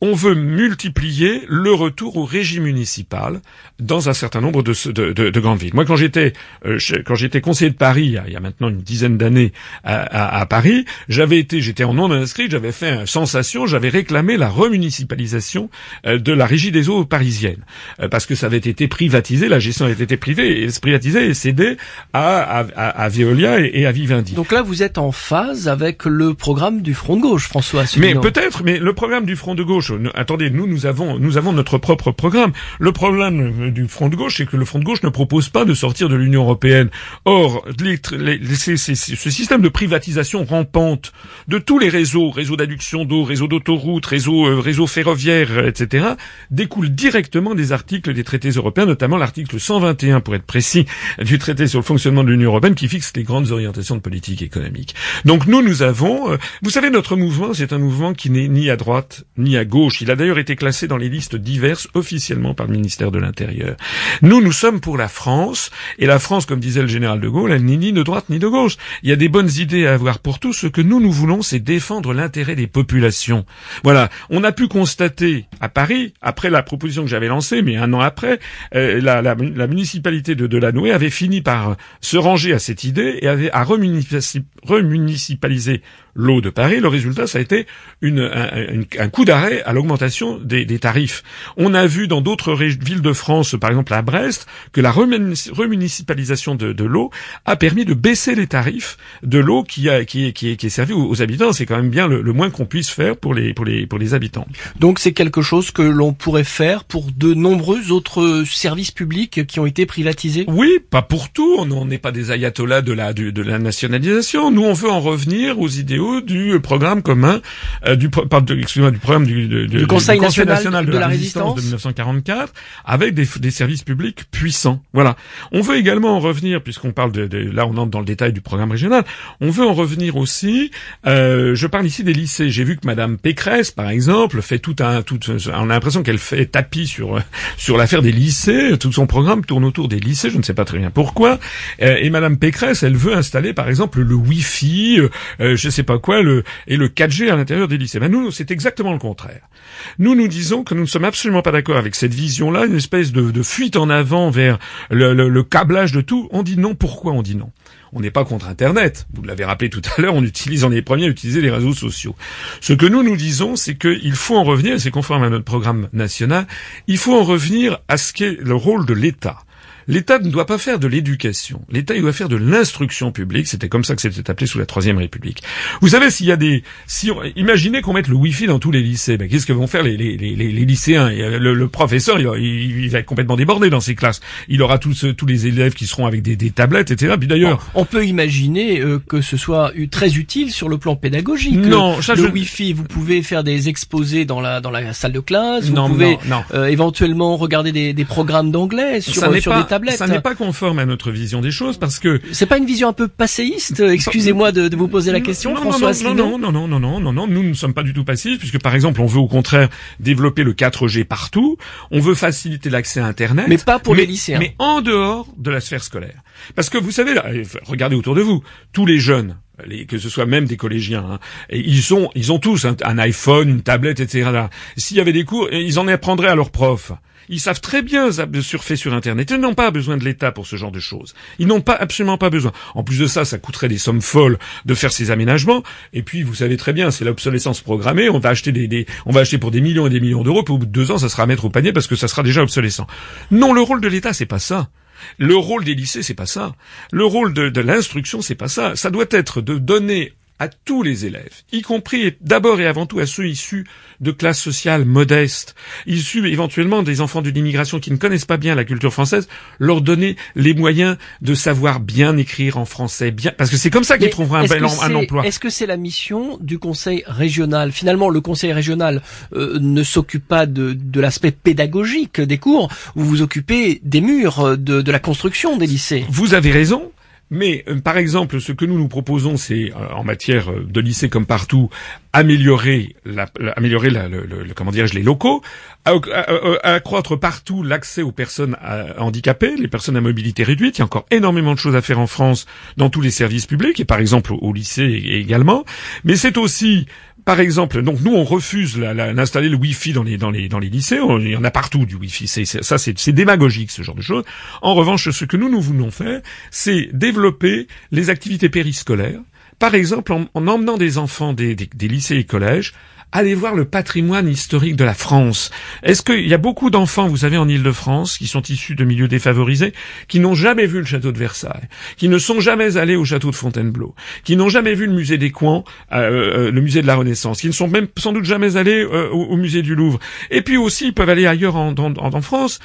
on veut multiplier le retour au régime municipal dans un certain nombre de, de, de, de grandes villes. Moi, quand j'étais euh, quand j'étais conseiller de Paris, il y a maintenant une dizaine d'années à, à, à, Paris, j'avais été, j'étais en non inscrit, j'avais fait une sensation, j'avais réclamé la remunicipalisation euh, de la régie des eaux parisiennes, euh, parce que ça avait été privatisé, la gestion avait été privée, et privatisée et cédée à, à, à Veolia et, et, à Vivendi. Donc là, vous êtes en phase avec le programme du Front de gauche, François. Mais peut-être, mais le programme du Front de gauche attendez, nous, nous avons, nous avons notre propre programme. Le problème du Front de gauche, c'est que le Front de gauche ne propose pas de sortir de l'Union européenne. Or, les, les, ce système de privatisation rampante de tous les réseaux, réseaux d'adduction d'eau, réseaux d'autoroutes, réseaux, euh, réseaux ferroviaires, etc., découle directement des articles des traités européens, notamment l'article 121, pour être précis, du traité sur le fonctionnement de l'Union européenne, qui fixe les grandes orientations de politique économique. Donc nous, nous avons, euh, vous savez, notre mouvement, c'est un mouvement qui n'est ni à droite ni à gauche. Il a d'ailleurs été classé dans les listes diverses officiellement par le ministère de l'Intérieur. Nous, nous sommes pour la France, et la France, comme disait le général de Gaulle, elle n'est ni de droite ni de gauche. Il y a des bonnes idées à avoir pour tous. Ce que nous, nous voulons, c'est défendre l'intérêt des populations. Voilà. On a pu constater à Paris, après la proposition que j'avais lancée, mais un an après, euh, la, la, la, municipalité de Delanoë avait fini par se ranger à cette idée et avait à remunicipaliser l'eau de Paris. Le résultat, ça a été une, un, un coup d'arrêt à l'augmentation des, des, tarifs. On a vu dans d'autres villes de France, par exemple à Brest, que la remunicipalisation de, de l'eau a permis de baisser les tarifs de l'eau qui, a, qui, qui, qui est servie aux, habitants. C'est quand même bien le, le, moins qu'on puisse faire pour les, pour les, pour les habitants. Donc c'est quelque chose que l'on pourrait faire pour de nombreux autres services publics qui ont été privatisés? Oui, pas pour tout. On n'est pas des ayatollahs de la, de, de la nationalisation. Nous, on veut en revenir aux idéaux du programme commun, euh, du, excusez-moi, du programme du, du, Conseil, national, de, la, résistance, de 1944, avec des, des, services publics puissants. Voilà. On veut également en revenir, puisqu'on parle de, de, là, on entre dans le détail du programme régional. On veut en revenir aussi. Euh, je parle ici des lycées. J'ai vu que Madame Pécresse, par exemple, fait tout un, tout, on a l'impression qu'elle fait tapis sur [laughs] sur l'affaire des lycées. Tout son programme tourne autour des lycées. Je ne sais pas très bien pourquoi. Euh, et Madame Pécresse, elle veut installer, par exemple, le Wi-Fi. Euh, je sais pas quoi, le, et le 4G à l'intérieur des lycées. Ben nous, c'est exactement le contraire. Nous, nous disons que nous ne sommes absolument pas d'accord avec cette vision-là, une espèce de, fuite en avant vers le, câblage de tout. On dit non. Pourquoi on dit non? On n'est pas contre Internet. Vous l'avez rappelé tout à l'heure, on utilise, on est les premiers à utiliser les réseaux sociaux. Ce que nous nous disons, c'est qu'il faut en revenir, c'est conforme à notre programme national, il faut en revenir à ce qu'est le rôle de l'État. L'État ne doit pas faire de l'éducation. L'État, il doit faire de l'instruction publique. C'était comme ça que c'était appelé sous la Troisième République. Vous savez, s'il y a des, si imaginez qu'on mette le Wi-Fi dans tous les lycées, ben, qu'est-ce que vont faire les, les, les, les lycéens? Le, le, professeur, il, il, va être complètement débordé dans ses classes. Il aura tous tous les élèves qui seront avec des, des tablettes, etc. Puis d'ailleurs, on peut imaginer euh, que ce soit très utile sur le plan pédagogique. Non, ça, le Wi-Fi, vous pouvez faire des exposés dans la dans la salle de classe. Vous pouvez euh, éventuellement regarder des, des programmes d'anglais sur, sur des tablette. Ça n'est pas conforme à notre vision des choses parce que c'est pas une vision un peu passéiste. Euh, excusez-moi de, de, vous poser la question, non, François. Non, non, non, non, non, non, non, Nous ne sommes pas du tout passifs puisque par exemple, on veut au contraire développer le 4G partout. On veut faciliter l'accès à Internet. Mais pas pour mais, les lycéens. Mais en dehors de la sphère scolaire. Parce que vous savez, euh, regardez autour de vous, tous les jeunes, les, que ce soit même des collégiens, hein, et ils ont, ils ont tous un, un iPhone, une tablette, etc. S'il y avait des cours, ils en apprendraient à leurs profs. Ils savent très bien surfer sur Internet. Ils n'ont pas besoin de l'État pour ce genre de choses. Ils n'ont pas absolument pas besoin. En plus de ça, ça coûterait des sommes folles de faire ces aménagements. Et puis, vous savez très bien, c'est l'obsolescence programmée. On va acheter des, on va acheter pour des millions et des millions d'euros. Puis au bout de deux ans, ça sera à mettre au panier parce que ça sera déjà obsolescent. Non, le rôle de l'État, c'est pas ça. Le rôle des lycées, c'est pas ça. Le rôle de, de l'instruction, c'est pas ça. Ça doit être de donner à tous les élèves, y compris d'abord et avant tout à ceux issus de classes sociales modestes, issus éventuellement des enfants de l'immigration qui ne connaissent pas bien la culture française, leur donner les moyens de savoir bien écrire en français, bien, parce que c'est comme ça qu'ils trouveront un, bel, un emploi. Est-ce que c'est la mission du conseil régional? Finalement, le conseil régional euh, ne s'occupe pas de, de l'aspect pédagogique des cours, vous vous occupez des murs, de, de la construction des lycées. Vous avez raison. Mais euh, par exemple, ce que nous nous proposons, c'est euh, en matière euh, de lycée comme partout, améliorer, la, le, le, comment dirais-je les locaux, accroître partout l'accès aux personnes handicapées, les personnes à mobilité réduite. Il y a encore énormément de choses à faire en France dans tous les services publics et par exemple au lycée également. Mais c'est aussi par exemple, donc nous on refuse d'installer le Wi-Fi dans les dans les dans les lycées. il y en a partout du Wi-Fi. C'est, ça c'est démagogique ce genre de choses. En revanche, ce que nous nous voulons faire, c'est développer les activités périscolaires. Par exemple, en, emmenant des enfants des, des lycées et collèges allez voir le patrimoine historique de la France. Est-ce qu'il y a beaucoup d'enfants, vous savez, en Île-de-France, qui sont issus de milieux défavorisés, qui n'ont jamais vu le château de Versailles, qui ne sont jamais allés au château de Fontainebleau, qui n'ont jamais vu le musée des Coins, euh, euh, le musée de la Renaissance, qui ne sont même sans doute jamais allés euh, au, musée du Louvre. Et puis aussi, ils peuvent aller ailleurs en, en, France.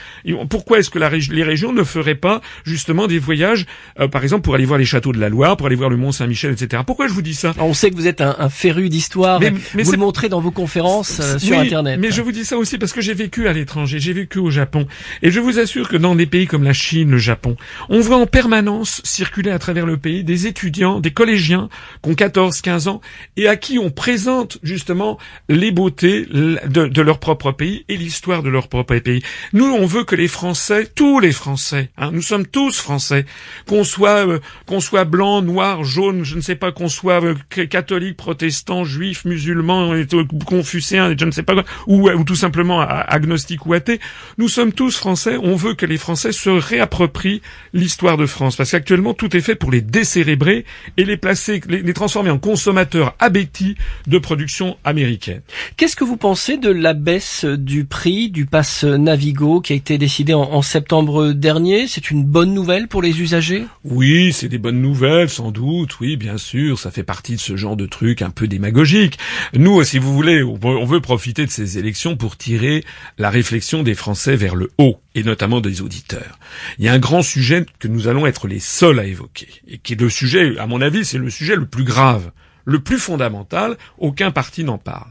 Pourquoi est-ce que la, les régions ne feraient pas justement des voyages, par exemple, pour aller voir les châteaux de la Loire, pour aller voir le Mont Saint-Michel, etc. Pourquoi je vous dis ça? On sait que vous êtes un, un féru d'histoire. Mais, mais vous le montrez dans vos conférences euh, sur Internet. Mais je vous dis ça aussi parce que j'ai vécu à l'étranger, j'ai vécu au Japon, et je vous assure que dans des pays comme la Chine, le Japon, on voit en permanence circuler à travers le pays des étudiants, des collégiens qui ont 14, 15 ans, et à qui on présente justement les beautés de, leur propre pays et l'histoire de leur propre pays. Nous, on veut que les Français, tous les Français, hein, nous sommes tous Français, qu'on soit euh, qu'on soit blanc, noir, jaune, je ne sais pas, qu'on soit euh, catholique, protestant, juif, musulman, confucéen, je ne sais pas quoi, ou, ou tout simplement agnostique ou athée. Nous sommes tous français. On veut que les Français se réapproprient l'histoire de France, parce qu'actuellement tout est fait pour les décérébrer et les placer, les, transformer en consommateurs abétis de production américaine. Qu'est-ce que vous pensez de la baisse du prix du pass Navigo qui a été décidé en, en septembre dernier? C'est une bonne nouvelle pour les usagers? Oui, c'est des bonnes nouvelles, sans doute. Oui, bien sûr, ça fait partie de ce genre de truc un peu démagogique. Nous, si vous voulez, on veut profiter de ces élections pour tirer la réflexion des Français vers le haut, et notamment des auditeurs. Il y a un grand sujet que nous allons être les seuls à évoquer, et qui est le sujet, à mon avis, c'est le sujet le plus grave, le plus fondamental, aucun parti n'en parle.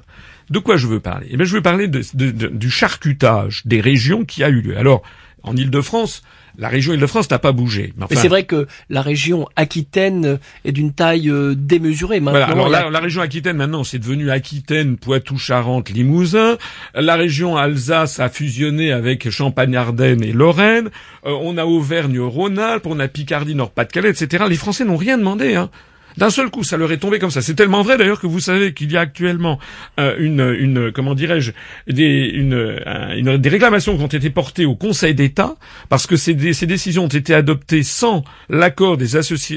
De quoi je veux parler? Eh bien, je veux parler du charcutage des régions qui a eu lieu. Alors, en Ile-de-France, la région Île-de-France n'a pas bougé. Mais, c'est vrai que la région Aquitaine est d'une taille euh, démesurée maintenant. alors la, région Aquitaine maintenant c'est devenu Aquitaine, Poitou, Charentes, Limousin. La région Alsace a fusionné avec Champagne-Ardenne et Lorraine. Euh, on a Auvergne-Rhône-Alpes, on a Picardie, Nord-Pas-de-Calais, etc. Les Français n'ont rien demandé. Hein. D'un seul coup, ça leur est tombé comme ça. C'est tellement vrai d'ailleurs que vous savez qu'il y a actuellement euh, une, comment dirais-je, des, une, une, des réclamations qui ont été portées au Conseil d'État parce que ces, décisions ont été adoptées sans l'accord des,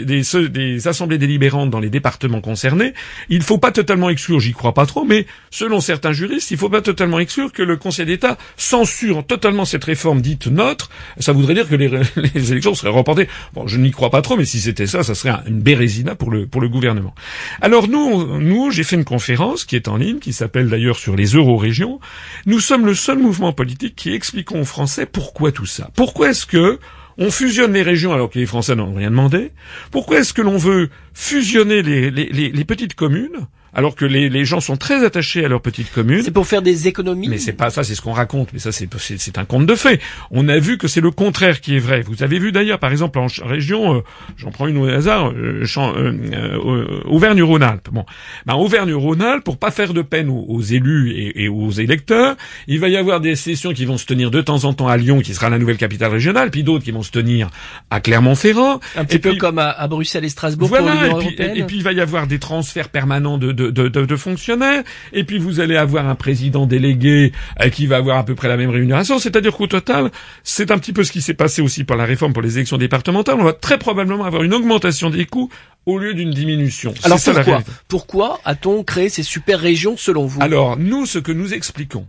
des, des assemblées délibérantes dans les départements concernés. Il ne faut pas totalement exclure, j'y crois pas trop, mais selon certains juristes, il ne faut pas totalement exclure que le Conseil d'État censure totalement cette réforme dite neutre. Ça voudrait dire que les, [laughs] élections seraient reportées. Bon, je n'y crois pas trop, mais si c'était ça, ça serait une bérésina pour le pour le gouvernement. Alors nous, nous, j'ai fait une conférence qui est en ligne, qui s'appelle d'ailleurs sur les euro-régions. Nous sommes le seul mouvement politique qui expliquons aux Français pourquoi tout ça. Pourquoi est-ce que on fusionne les régions alors que les Français n'ont rien demandé? Pourquoi est-ce que l'on veut fusionner les, petites communes alors que les, les, gens sont très attachés à leur petite commune. C'est pour faire des économies. Mais c'est pas ça, c'est ce qu'on raconte. Mais ça, c'est c'est un conte de fait. On a vu que c'est le contraire qui est vrai. Vous avez vu d'ailleurs, par exemple, en région, euh, j'en prends une au hasard, euh, euh, euh Auvergne-Rhône-Alpes. Bon, ben Auvergne-Rhône-Alpes, pour pas faire de peine aux, élus et, et, aux électeurs, il va y avoir des sessions qui vont se tenir de temps en temps à Lyon, qui sera la nouvelle capitale régionale, puis d'autres qui vont se tenir à Clermont-Ferrand. Un petit peu comme à, à, Bruxelles et Strasbourg voilà, pour l'Union européenne. Et puis il va y avoir des transferts permanents de de, de, fonctionnaires, et puis vous allez avoir un président délégué euh, qui va avoir à peu près la même rémunération, c'est-à-dire qu'au total, c'est un petit peu ce qui s'est passé aussi par la réforme pour les élections départementales, on va très probablement avoir une augmentation des coûts au lieu d'une diminution. Alors pourquoi Pourquoi a-t-on créé ces super régions selon vous? Alors nous, ce que nous expliquons,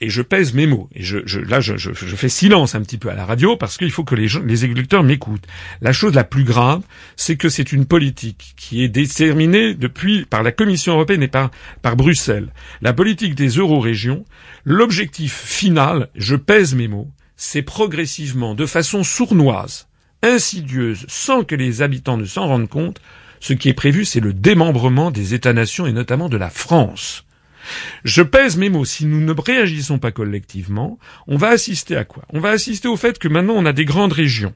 et je pèse mes mots. Et je, là, je, fais silence un petit peu à la radio parce qu'il faut que les, électeurs m'écoutent. La chose la plus grave, c'est que c'est une politique qui est déterminée depuis par la Commission européenne et par, par Bruxelles. La politique des euro-régions, l'objectif final, je pèse mes mots, c'est progressivement, de façon sournoise, insidieuse, sans que les habitants ne s'en rendent compte, ce qui est prévu, c'est le démembrement des États-nations et notamment de la France. Je pèse mes mots. Si nous ne réagissons pas collectivement, on va assister à quoi? On va assister au fait que maintenant on a des grandes régions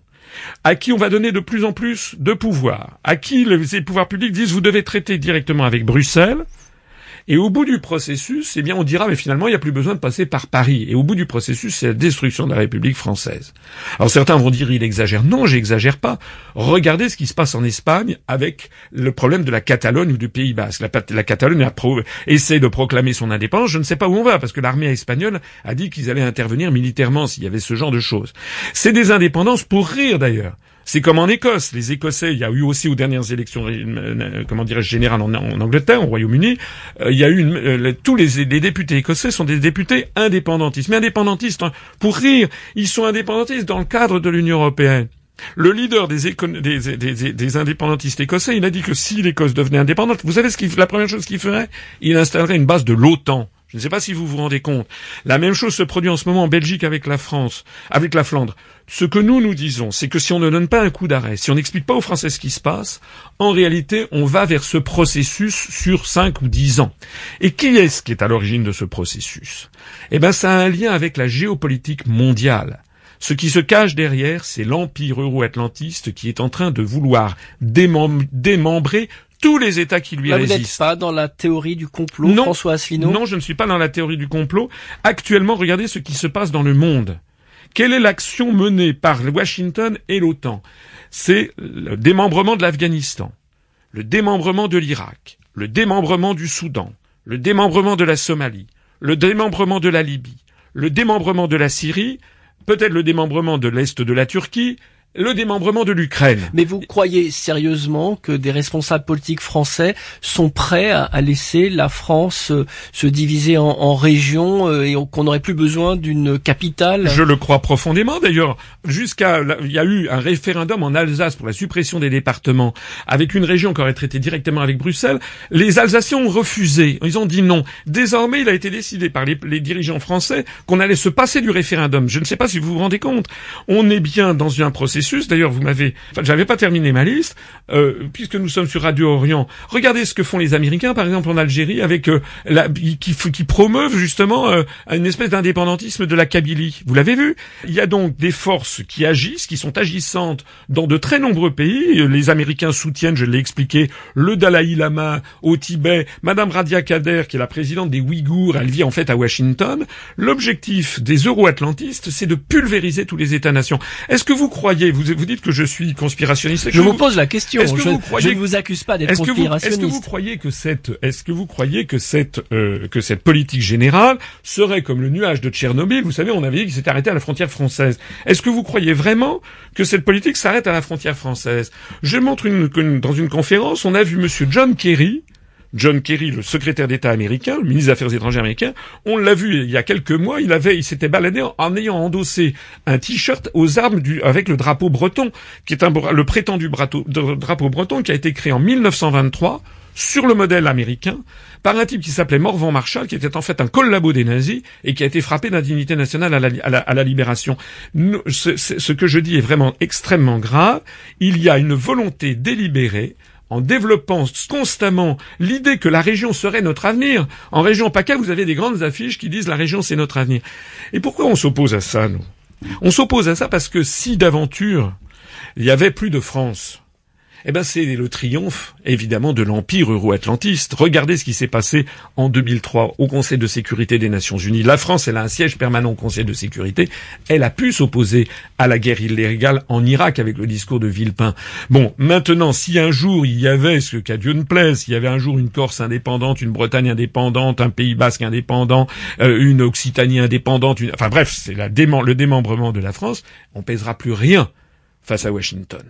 à qui on va donner de plus en plus de pouvoir, à qui les pouvoirs publics disent vous devez traiter directement avec Bruxelles, et au bout du processus, eh bien, on dira, mais finalement, il n'y a plus besoin de passer par Paris. Et au bout du processus, c'est la destruction de la République française. Alors certains vont dire, il exagère. Non, j'exagère pas. Regardez ce qui se passe en Espagne avec le problème de la Catalogne ou du Pays Basque. La, Catalogne a essaie de proclamer son indépendance. Je ne sais pas où on va, parce que l'armée espagnole a dit qu'ils allaient intervenir militairement s'il y avait ce genre de choses. C'est des indépendances pour rire d'ailleurs. C'est comme en Écosse. Les Écossais, il y a eu aussi aux dernières élections, euh, euh, comment dirais-je, générales en, Angleterre, au Royaume-Uni, euh, il y a eu tous les, députés écossais sont des députés indépendantistes. Mais indépendantistes, hein, pour rire, ils sont indépendantistes dans le cadre de l'Union européenne. Le leader des, des, indépendantistes écossais, il a dit que si l'Écosse devenait indépendante, vous savez ce qu'il, la première chose qu'il ferait? Il installerait une base de l'OTAN. Je ne sais pas si vous vous rendez compte. La même chose se produit en ce moment en Belgique avec la France, avec la Flandre. Ce que nous nous disons, c'est que si on ne donne pas un coup d'arrêt, si on n'explique pas aux Français ce qui se passe, en réalité, on va vers ce processus sur cinq ou dix ans. Et qui est-ce qui est à l'origine de ce processus? Eh ben, ça a un lien avec la géopolitique mondiale. Ce qui se cache derrière, c'est l'empire euro-atlantiste qui est en train de vouloir démembrer tous les États qui lui Là, résistent. Vous n'êtes pas dans la théorie du complot, François Asselineau? Non, je ne suis pas dans la théorie du complot. Actuellement, regardez ce qui se passe dans le monde. Quelle est l'action menée par Washington et l'OTAN? C'est le démembrement de l'Afghanistan, le démembrement de l'Irak, le démembrement du Soudan, le démembrement de la Somalie, le démembrement de la Libye, le démembrement de la Syrie, peut-être le démembrement de l'Est de la Turquie, le démembrement de l'Ukraine. Mais vous croyez sérieusement que des responsables politiques français sont prêts à, laisser la France euh, se diviser en, régions euh, et qu'on n'aurait plus besoin d'une capitale? Je le crois profondément. D'ailleurs, jusqu'à il y a eu un référendum en Alsace pour la suppression des départements avec une région qui aurait traité directement avec Bruxelles. Les Alsaciens ont refusé. Ils ont dit non. Désormais, il a été décidé par les, les dirigeants français qu'on allait se passer du référendum. Je ne sais pas si vous vous rendez compte. On est bien dans un processus D'ailleurs, vous m'avez, j'avais pas terminé ma liste, euh, puisque nous sommes sur Radio Orient. Regardez ce que font les Américains, par exemple en Algérie, avec euh, la, qui, qui promeuvent justement euh, une espèce d'indépendantisme de la Kabylie. Vous l'avez vu? Il y a donc des forces qui agissent, qui sont agissantes dans de très nombreux pays. Les Américains soutiennent, je l'ai expliqué, le Dalai Lama au Tibet, Madame Radia Kader, qui est la présidente des Ouïghours, elle vit en fait à Washington. L'objectif des euro-atlantistes, c'est de pulvériser tous les États-nations. Est-ce que vous croyez vous, vous dites que je suis conspirationniste. Je vous, pose la question. je, ne vous accuse pas d'être conspirationniste. Est-ce que vous croyez que cette, est-ce que vous croyez que cette, euh, que cette politique générale serait comme le nuage de Tchernobyl? Vous savez, on avait dit qu'il s'était arrêté à la frontière française. Est-ce que vous croyez vraiment que cette politique s'arrête à la frontière française? Je montre une, dans une conférence, on a vu Monsieur John Kerry, John Kerry, le secrétaire d'État américain, le ministre des Affaires étrangères américain, on l'a vu il y a quelques mois, il avait, il s'était baladé en, ayant endossé un t-shirt aux armes du, avec le drapeau breton, qui est un, le prétendu drapeau, breton qui a été créé en 1923 sur le modèle américain par un type qui s'appelait Morvan Marshall, qui était en fait un collabo des nazis et qui a été frappé d'indignité nationale à la, libération. Ce que je dis est vraiment extrêmement grave. Il y a une volonté délibérée en développant constamment l'idée que la région serait notre avenir. En région PACA, vous avez des grandes affiches qui disent la région c'est notre avenir. Et pourquoi on s'oppose à ça, nous? On s'oppose à ça parce que si d'aventure il y avait plus de France, eh ben c'est le triomphe évidemment de l'empire euro-atlantiste. Regardez ce qui s'est passé en 2003 au Conseil de sécurité des Nations Unies. La France, elle a un siège permanent au Conseil de sécurité. Elle a pu s'opposer à la guerre illégale en Irak avec le discours de Villepin. Bon, maintenant, si un jour il y avait, ce qu'à Dieu ne plaise, s'il y avait un jour une Corse indépendante, une Bretagne indépendante, un Pays Basque indépendant, euh, une Occitanie indépendante, enfin bref, c'est le démembrement de la France, on pèsera plus rien face à Washington.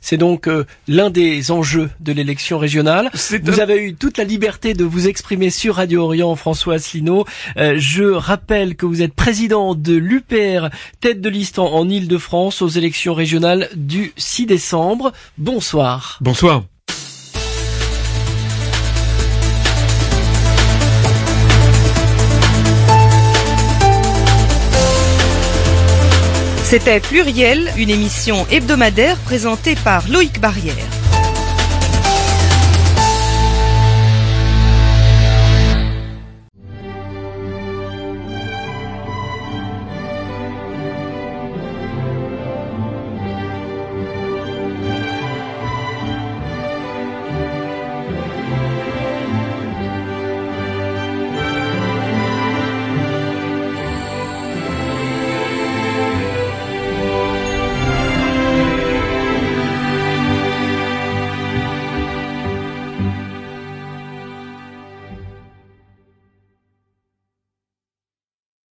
C'est donc euh, l'un des enjeux de l'élection régionale. C'est Vous un- avez eu toute la liberté de vous exprimer sur Radio Orient, François Asselineau. Euh, je rappelle que vous êtes président de l'UPR, tête de liste en, en Ile-de-France aux élections régionales du 6 décembre. Bonsoir. Bonsoir. C'était Pluriel, une émission hebdomadaire présentée par Loïc Barrière.